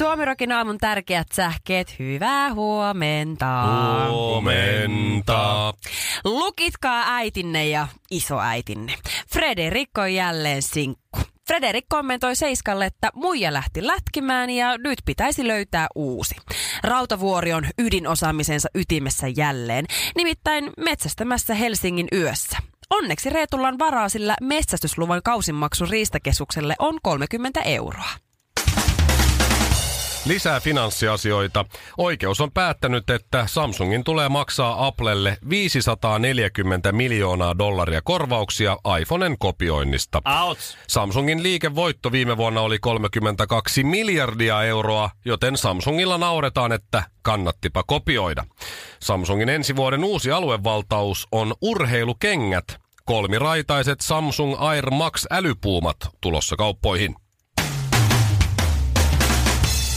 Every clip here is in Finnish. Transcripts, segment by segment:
Suomirokin aamun tärkeät sähkeet, hyvää huomenta. Huomenta. Lukitkaa äitinne ja isoäitinne. Frederikko on jälleen sinkku. Frederik kommentoi Seiskalle, että muija lähti lätkimään ja nyt pitäisi löytää uusi. Rautavuori on ydinosaamisensa ytimessä jälleen, nimittäin metsästämässä Helsingin yössä. Onneksi Reetulla on varaa, sillä metsästysluvan kausimaksu Riistakeskukselle on 30 euroa. Lisää finanssiasioita. Oikeus on päättänyt, että Samsungin tulee maksaa Applelle 540 miljoonaa dollaria korvauksia iPhonen kopioinnista. Outs. Samsungin liikevoitto viime vuonna oli 32 miljardia euroa, joten Samsungilla nauretaan, että kannattipa kopioida. Samsungin ensi vuoden uusi aluevaltaus on urheilukengät. Kolmiraitaiset Samsung Air Max älypuumat tulossa kauppoihin.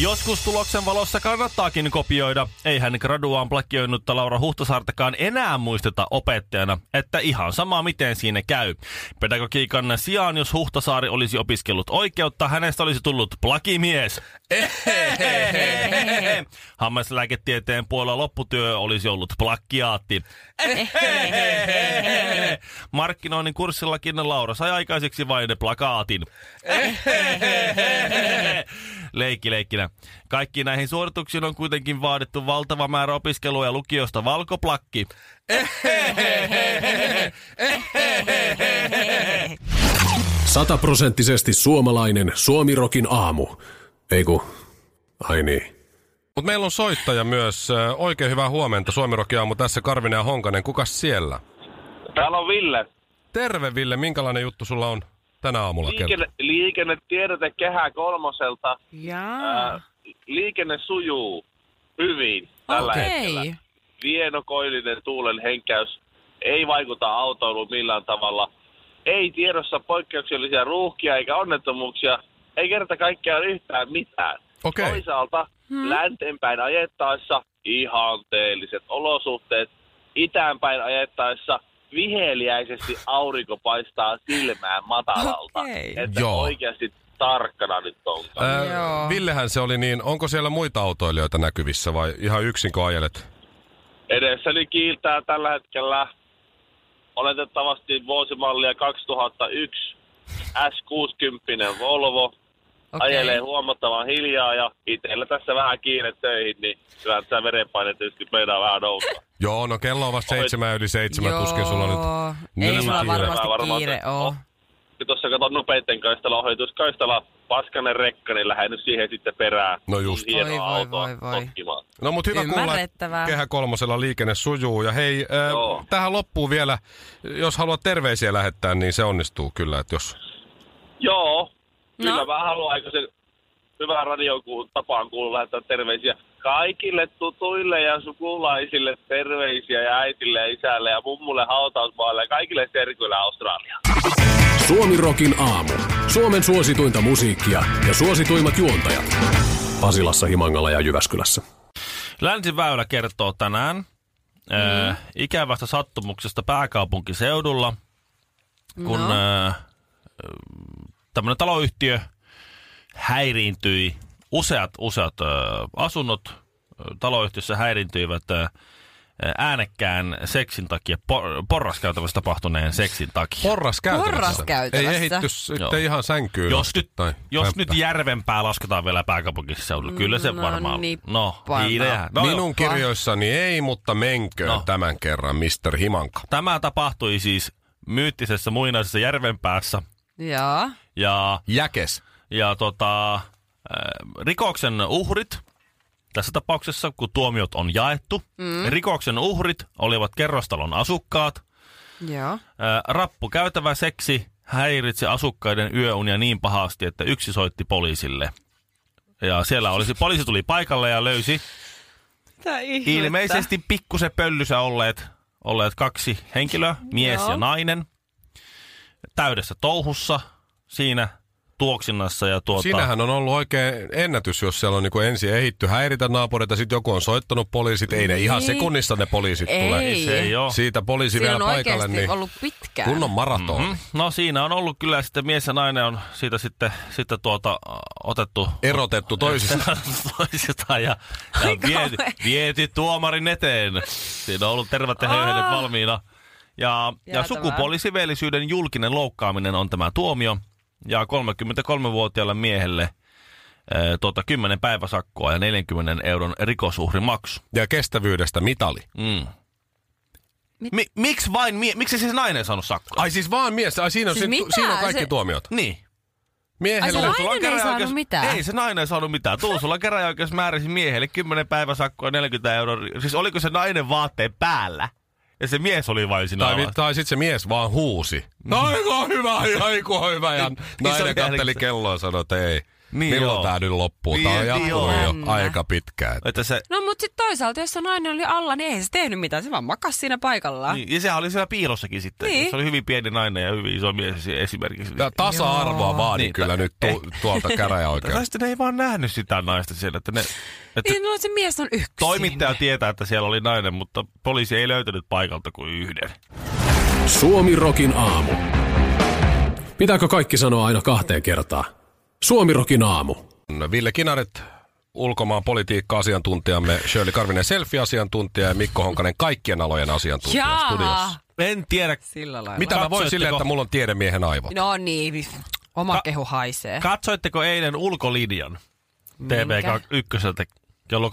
Joskus tuloksen valossa kannattaakin kopioida. Eihän graduaan plakioinutta Laura Huhtasaartakaan enää muisteta opettajana, että ihan sama miten siinä käy. Pedagogiikan sijaan, jos Huhtasaari olisi opiskellut oikeutta, hänestä olisi tullut plakimies. Hammaslääketieteen puolella lopputyö olisi ollut plakkiaatti. Markkinoinnin kurssillakin Laura sai aikaiseksi vain plakaatin. Leikki leikkinä. Kaikki näihin suorituksiin on kuitenkin vaadittu valtava määrä opiskelua ja lukiosta valkoplakki. Sataprosenttisesti suomalainen Suomirokin aamu. Ei ku, ai niin. Mutta meillä on soittaja myös. Oikein hyvää huomenta. Suomirokin aamu tässä Karvinen ja Honkanen. Kukas siellä? Täällä on Ville. Terve Ville, minkälainen juttu sulla on tänä aamulla? Liikenne, liikennetiedote Kehä kolmoselta. Jaa. Ää, liikenne sujuu hyvin tällä hetkellä. Okei. Vienokoillinen tuulen henkäys ei vaikuta autoiluun millään tavalla. Ei tiedossa poikkeuksellisia ruuhkia eikä onnettomuuksia. Ei kerta kaikkiaan yhtään mitään. Okei. Toisaalta hmm. länteenpäin ajettaessa ihanteelliset olosuhteet. Itäänpäin ajettaessa viheliäisesti aurinko paistaa silmään matalalta. Okei. Että Joo. oikeasti tarkkana nyt onkaan. Joo. Villehän se oli niin, onko siellä muita autoilijoita näkyvissä vai ihan yksin kun ajelet? Edessäni kiiltää tällä hetkellä oletettavasti vuosimallia 2001 S60 Volvo. Okei. Ajelee huomattavan hiljaa ja itsellä tässä vähän kiire töihin, niin kyllä tämä verenpaine tietysti meidän vähän nousta. Joo, no kello on vasta seitsemän yli seitsemän, tuskin sulla nyt Ei sulla kiire. varmasti Varmaan kiire oo. oh. Kun tuossa katon nopeitten kaistalla ohituskaistalla paskanen rekka, niin lähden nyt siihen sitten perään. No just. Hienoa Voi, voi, voi, voi. No mut hyvä kuulla. Kehä kolmosella liikenne sujuu. Ja hei, Joo. tähän loppuu vielä, jos haluat terveisiä lähettää, niin se onnistuu kyllä, että jos... Joo, kyllä No. mä haluan, eikö se hyvä radio ku- tapaan kuulu lähettää terveisiä kaikille tutuille ja sukulaisille terveisiä ja äitille ja isälle ja mummulle hautausmaalle ja kaikille serkuille Australiaan. Suomirokin aamu. Suomen suosituinta musiikkia ja suosituimmat juontajat. Pasilassa, Himangalla ja Jyväskylässä. Länsiväylä kertoo tänään mm. äh, ikävästä sattumuksesta pääkaupunkiseudulla, kun No. no. äh, tämmöinen taloyhtiö häiriintyi. Useat, useat äh, asunnot taloyhtiössä häiriintyivät äh, äänekkään seksin takia, por, porraskäytävässä tapahtuneen seksin takia. Porraskäytävässä. Porraskäytävässä. Ei ehitty sitten ihan sänkyyn. Jos, nyt, tai jos nyt järvempää lasketaan vielä pääkaupunkiseudulla, kyllä se No varmaan... nippana. No, hiireä. no, Minun joo. kirjoissani ei, mutta menköön No. tämän kerran, Mr. Himanka. Tämä tapahtui siis myyttisessä muinaisessa järvenpäässä. Joo. Ja, Jäkes. ja tota, äh, rikoksen uhrit, tässä tapauksessa kun tuomiot on jaettu, mm. rikoksen uhrit olivat kerrostalon asukkaat. Joo. Äh, rappu käytävä seksi häiritsi asukkaiden yöunia niin pahasti, että yksi soitti poliisille. Ja siellä olisi, poliisi tuli paikalle ja löysi ilmeisesti pikkusen pöllysä olleet, olleet kaksi henkilöä, mies Joo. ja nainen, täydessä touhussa siinä tuoksinnassa. Ja tuota, Siinähän on ollut oikein ennätys, jos siellä on niin ensin ehitty häiritä naapureita, sitten joku on soittanut poliisit. Ei ne ihan Niin. sekunnissa ne poliisit Ei. tule. se ei ole. Siitä poliisi Siinä vielä on paikalle, niin ollut pitkään. kunnon maratoni. Mm. No siinä on ollut kyllä sitten mies ja nainen on siitä sitten, sitten tuota, otettu Erotettu toisistaan. toisistaan ja, ja kauhean. viety tuomarin eteen. Siinä on ollut tervet ja valmiina. Ja, ja sukupuolisiveellisyyden julkinen loukkaaminen on tämä tuomio. Ja 33-vuotiaalle miehelle eh, tuota, 10 päiväsakkoa ja 40 euron rikosuhrimaksu. Ja kestävyydestä mitali. Mm. Mi- miksi vain mie- miksi se nainen saanut sakkoa? Ai siis vaan mies, ai siinä on, Siis siis mitä? siinä on kaikki Se- tuomiot. Niin. Miehelle Ai se nainen ei saanut mitään? Ei se nainen ei saanut mitään. Tuusulan käräjäoikeus määräsi miehelle 10 päiväsakkoa 40 euroa. Siis oliko se nainen vaatteen päällä? Ja se mies oli vain siinä Tai, tai sitten se mies vaan huusi. No aiko hyvä, aiko hyvä. Ja Niin nainen katteli kelloa ja sanoi, että ei. Niin Milloin joo. tää nyt loppuu? Tää on Niin, jatkunut joo. jo aika pitkään. Että se, No mutta sitten toisaalta, jos se nainen oli alla, niin ei se tehnyt mitään. Se vaan makas siinä paikallaan. niin, ja sehän oli siellä piilossakin sitten. Niin. Se oli hyvin pieni nainen ja hyvin iso mies esimerkiksi. Ja tasa-arvoa vaadin Niin, kyllä ta- nyt tu- tuolta Tai käräjäoikeudesta. sitten ne ei vaan nähnyt sitä naista siellä. Että ne, että Niin, no se mies on yksin. toimittaja tietää, että siellä oli nainen, mutta poliisi ei löytänyt paikalta kuin yhden. Suomi Rokin aamu. Pitääkö kaikki sanoa aina kahteen kertaan? Suomi Rokin aamu. Ville Kinaret, ulkomaan politiikka-asiantuntijamme, Shirley Karvinen selfie-asiantuntija ja Mikko Honkanen kaikkien alojen asiantuntija Jaa. studiossa. En tiedä. Sillä lailla. Mitä mä voin silleen, että mulla on tiedemiehen aivot? No niin, oma Ka- kehu haisee. Katsoitteko eilen ulkolinjan TV1 kello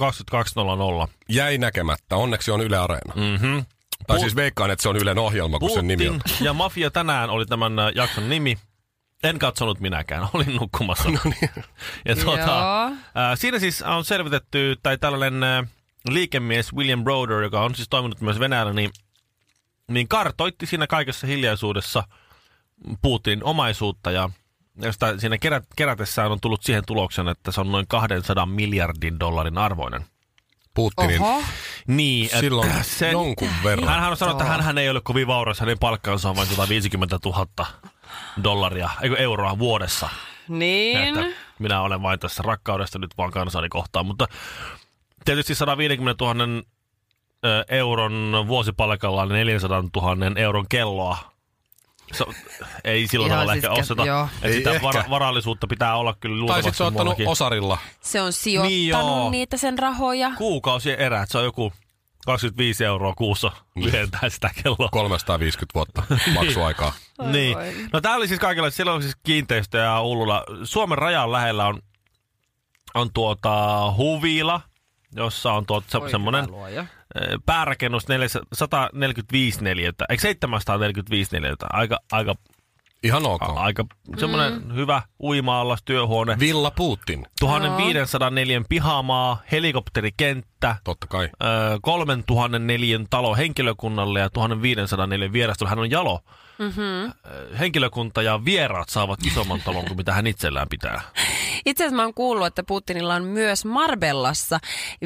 22.00? Jäi näkemättä. Onneksi on Yle Areena. Mm-hmm. Tai siis veikkaan, että se on Ylen ohjelma, kun sen nimi on. ja Mafia tänään oli tämän äh, jakson nimi. En katsonut minäkään, olin nukkumassa. No niin. ja tuota, äh, siinä siis on selvitetty, tai tällainen äh, liikemies William Broder, joka on siis toiminut myös Venäjällä, niin, niin kartoitti siinä kaikessa hiljaisuudessa Putinin omaisuutta ja josta siinä kerä, kerätessään on tullut siihen tulokseen, että se on noin 200 miljardin dollarin arvoinen. Putinin Oho. Niin, että silloin sen- jonkun verran. Hänhän on sanonut, että hän ei ole kovin vauras, hänen palkkansa on vain 150 000 dollaria, eikö euroa vuodessa. Niin. Että minä olen vain tässä rakkaudesta nyt vaan kansani kohtaan, mutta tietysti 150 000 ö, euron vuosipalkalla niin 400 000 euron kelloa. Se, ei silloin Ihan tavalla siis ehkä kä- osteta. joo. Ei sitä ehkä. vara- varallisuutta pitää olla kyllä Tai luultavasti sitten se on ottanut muuallakin. osarilla. Se on sijoittanut Niin joo. niitä sen rahoja. Kuukausien erät, se on joku 25 euroa kuussa lyhentää sitä kelloa. 350 vuotta maksuaikaa. Niin. No tää oli siis kaikilla, siellä on siis kiinteistöjä Oululla. Suomen rajan lähellä on, on tuota Huvila, jossa on tuota se, Oi, semmoinen eh, päärakennus 400 145 neliötä, eikö 745 neliötä, aika, aika, Ihan ok. a, aika semmoinen Mm. hyvä uima-allas, työhuone, Villa Putin, 1500 neliön pihamaa, helikopterikenttä, totta kai. ö, 3000 neliön talo henkilökunnalle ja 1500 neliön vierastolla. Hän on jalo. Mm-hmm. Henkilökunta ja vieraat saavat isomman talon kuin mitä hän itsellään pitää. Itse asiassa mä oon kuullut, että Putinilla on myös Marbellassa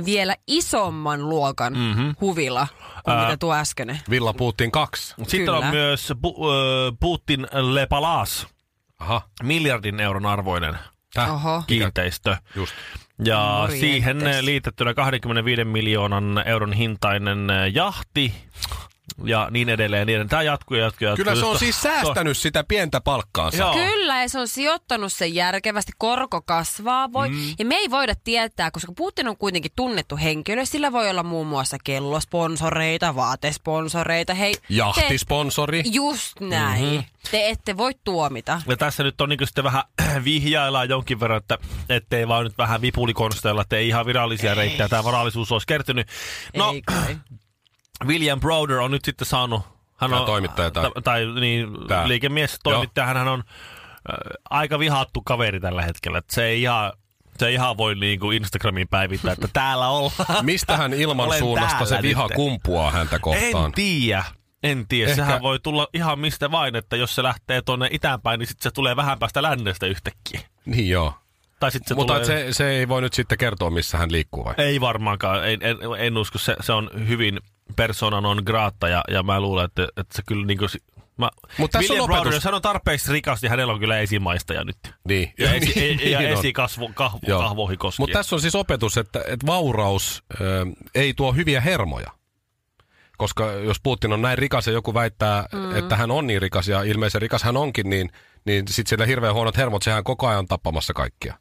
vielä isomman luokan Mhm. mm-hmm. huvila kuin Ää. mitä tuo äskeinen. Villa Putin 2. Sitten Kyllä. on myös Pu- ö, Putin Le Palace, Aha, miljardin euron arvoinen täh. Oho. kiinteistö. Just. Ja Morjentes. siihen liitettynä 25 miljoonan euron hintainen jahti ja niin edelleen. Niin edelleen. Tämä jatkuu ja jatkuu. ja Kyllä jatkuu. se on siis säästänyt sitä pientä palkkaansa. Joo. Kyllä, ja se on sijoittanut sen järkevästi, korko kasvaa. Voi, mm. Ja me ei voida tietää, koska Putin on kuitenkin tunnettu henkilö. Sillä voi olla muun muassa kellosponsoreita, vaatesponsoreita. Hei, Jahtisponsori. Te, just näin. Mm-hmm. Te ette voi tuomita. Ja tässä nyt on niin sitten vähän vihjaillaan jonkin verran, että ettei vaan nyt vähän vipulikonsteilla, että ei ihan virallisia reittejä tämä varallisuus olisi kertynyt. No, Ei kai. William Broder on nyt sitten saanut... Hän on, toimittaja tai- ta- tai niin, Tää. liikemies, toimittaja. Hän on äh, aika vihattu kaveri tällä hetkellä. Että se ei ihan, se ihan voi niin kuin Instagramiin päivittää, että täällä ollaan. Mistähän ilman suunnasta se viha nyt. kumpuaa häntä kohtaan? En tiedä. En tiedä, Ehkä- sehän voi tulla ihan mistä vain, että jos se lähtee tuonne itäänpäin, niin sitten se tulee vähän päästä lännestä yhtäkkiä. Niin joo. Tai sitten se Mutta tulee... se, se ei voi nyt sitten kertoa, missä hän liikkuu vai? Ei varmaankaan, en, en, en usko, se, se on hyvin persona non grata ja, ja mä luulen, että, että se kyllä niin kuin... Mä, Mut tässä William on Browder, jos hän on tarpeeksi rikas, niin hänellä on kyllä esimaistaja nyt. Niin. Ja, esi, Niin ja on. esikasvo, kahvo, Joo. kahvoihin koskien. Mutta tässä on siis opetus, että, että vauraus ö, ei tuo hyviä hermoja. Koska jos Putin on näin rikas ja joku väittää, mm. että hän on niin rikas ja ilmeisen rikas hän onkin, niin, niin sitten sillä hirveän huonot hermot, sehän koko ajan tappamassa kaikkia.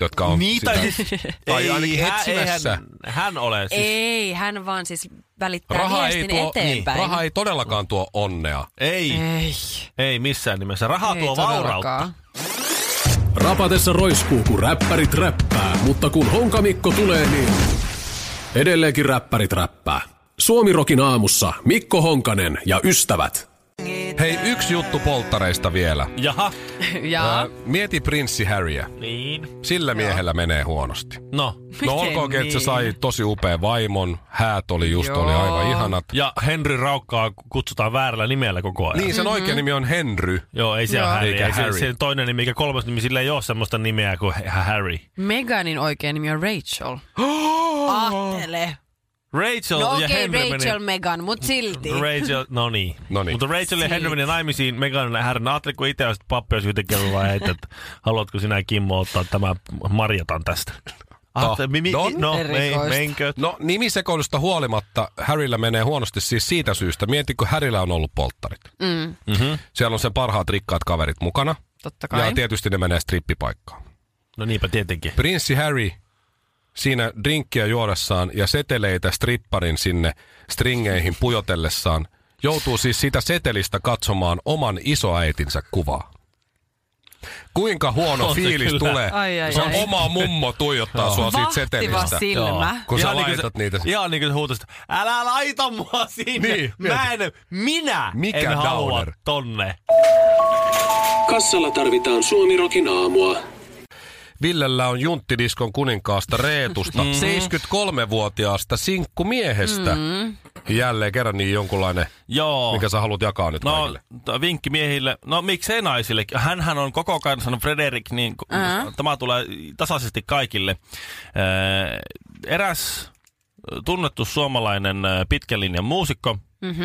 Jotka on Niin, tai sitä- siis, Tai ei, ainakin hän, ei etsimässä. hän, hän ole siis. Ei, hän vaan siis välittää raha, ei tuo, niin, eteenpäin. raha ei todellakaan tuo onnea. Ei, Ei, ei missään nimessä. Raha ei tuo vaurautta. Rapatessa roiskuu, kun räppärit räppää, mutta kun Honkamikko tulee, niin edelleenkin räppärit räppää. Suomirokin aamussa Mikko Honkanen ja ystävät. Hei, yksi juttu polttareista vielä. Jaha, Ja Ää, mieti prinssi Harryä. niin. Sillä miehellä menee huonosti. No, No Miten olkoonkin, että se niin? sai tosi upea vaimon, häät oli just, Joo. oli aivan ihanat. ja Henry Raukkaa kutsutaan väärällä nimellä koko ajan. Niin, sen oikea nimi on Henry. Joo, ei se ole Harry. Eikä Ei se, Harry. se toinen nimi, mikä kolmas nimi, sillä ei ole semmoista nimeä kuin Harry. Meganin oikea nimi on Rachel. Ahtele. Rachel No ja okei, Henry Rachel meni... Megan, mut silti. Rachel, no niin. Noniin. Mutta Rachel ja Henry meni naimisiin Meganin ja Harryn. Ajattelin, kun itse olisit pappi, olisi yhtäkkiä ollut vaan heitä, että haluatko sinä Kimmo ottaa tämä Marjatan tästä? Ajattelin, mi, mi, no, ei, Erikoista. menkö? No nimisekoilusta huolimatta Harryllä menee huonosti siis siitä syystä. Mieti, kun Harryllä on ollut polttarit. Mm, Mm-hmm. Siellä on sen parhaat rikkaat kaverit mukana. totta kai. Ja tietysti ne menee strippipaikkaan. No niinpä tietenkin. Prinssi Harry siinä drinkkiä juodessaan ja seteleitä stripparin sinne stringeihin pujotellessaan joutuu siis sitä setelistä katsomaan oman isoäitinsä kuvaa. Kuinka huono On se fiilis kyllä. tulee, Ai, ai, kun ai. oma mummo tuijottaa sua siitä setelistä. silmä. Kun sä Ihan niin laitat se, niitä. Ihan niin kuin se älä laita mua sinne. Niin, Mä en, minä Mikä en halua downer? tonne. Kassalla tarvitaan Suomirokin aamua. Villellä on junttidiskon kuninkaasta Reetusta, Mm. 73-vuotiaasta sinkkumiehestä. Mm. Jälleen kerran niin jonkunlainen, Joo. mikä sä haluat jakaa nyt No, kaikille. t- vinkki miehille. No miksei naisille? Hänhän on koko kansan Frederik, niin Ää. tämä tulee tasaisesti kaikille. Äh, eräs tunnettu suomalainen äh, pitkän linjan muusikko Mhm.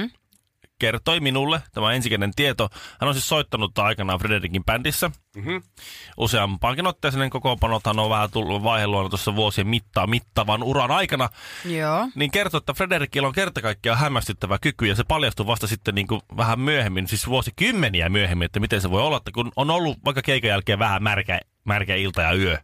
Kertoi minulle, tämä on ensikäden tieto, hän on siis soittanut aikanaan Frederikin bändissä. Mhm. Useampaankin otteeseen kokoonpanothan on vähän tullut vaiheluona tuossa vuosien mittaa mittavan uran aikana. Joo. Niin kertoi, että Frederikilla on kerta kaikkiaan hämmästyttävä kyky ja se paljastui vasta sitten niin kuin vähän myöhemmin, siis vuosikymmeniä myöhemmin, että miten se voi olla, että kun on ollut vaikka keikan jälkeen vähän märkä, märkä ilta ja yö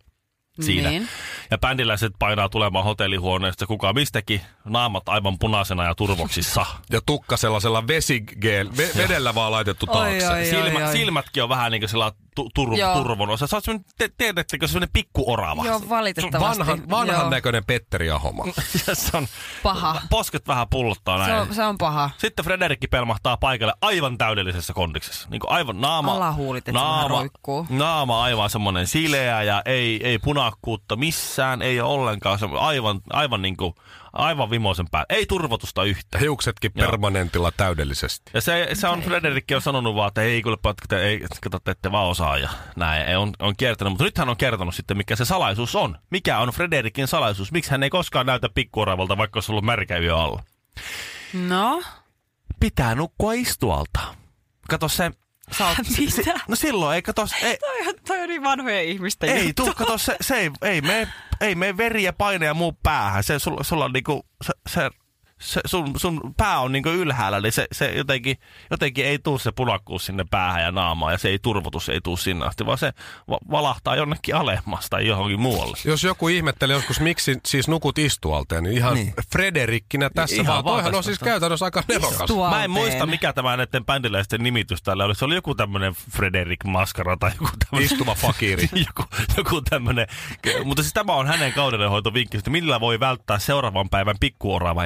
siinä. Niin. Ja bändiläiset painaa tulemaan hotellihuoneesta kuka mistäkin, naamat aivan punaisena ja turvoksissa. Ja tukka sellaisella vesigeel, ve, vedellä vaan laitettu Oi, taakse. oi, Silmä, oi. silmätkin on vähän niin kuin sellainen tu, tur, Joo. turvon osa. Sä oot semmoinen, te, tiedättekö, semmoinen pikkuorava. Joo, valitettavasti. Vanhan, vanhan Joo. näköinen Petteri Ahoma. Se on, Paha. posket vähän pullottaa Se näin. on, se on paha. Sitten Frederikki pelmahtaa paikalle aivan täydellisessä kondiksessa. Niin kuin aivan naama, Alahuulit, että se naama, roikkuu. naama aivan semmoinen sileä ja ei, ei punakkuutta missään, ei ole ollenkaan semmo- aivan, aivan niin kuin, aivan vimoisen päällä. Ei turvotusta yhtään. Hiuksetkin Joo. permanentilla täydellisesti. Ja se, se on, Frederikki on sanonut vaan, että ei kuule, että te, ei, kato, te ette vaan osaa ja näin. Ei, on, on kiertänyt, mutta nyt hän on kertonut sitten, mikä se salaisuus on. Mikä on Frederikin salaisuus? Miksi hän ei koskaan näytä pikkuoravalta, vaikka olisi ollut märkä yö alla? No, Pitää nukkua istualta. Kato se... Sä oot, Mitä? no silloin ei kato, ei, toi on, toi on niin vanhojen ihmisten ei tuu, kato se, se ei, ei mene ei mene veri ja paine ja muu päähän. Se, sulla, sulla on niinku, se, se, se sun, sun pää on niinku ylhäällä, niin se, se jotenkin, jotenkin ei tuu se punakkuus sinne päähän ja naamaan ja se ei turvotus ei tuu sinne asti, vaan se va- valahtaa jonnekin alemmasta tai johonkin muualle. Jos joku ihmettelee joskus, miksi siis nukut istualteen, niin ihan Niin. niin. Frederikkinä tässä Ihan vaan. Toihan on siis käytännössä aika nerokas. Mä en muista, mikä tämä näiden bändiläisten nimitys täällä oli. Se oli joku tämmönen Frederik Maskara tai joku tämmönen. Istuva fakiri. joku, joku tämmönen. Mutta siis tämä on hänen kaudenhoitovinkki, että millä voi välttää seuraavan päivän pikkuorava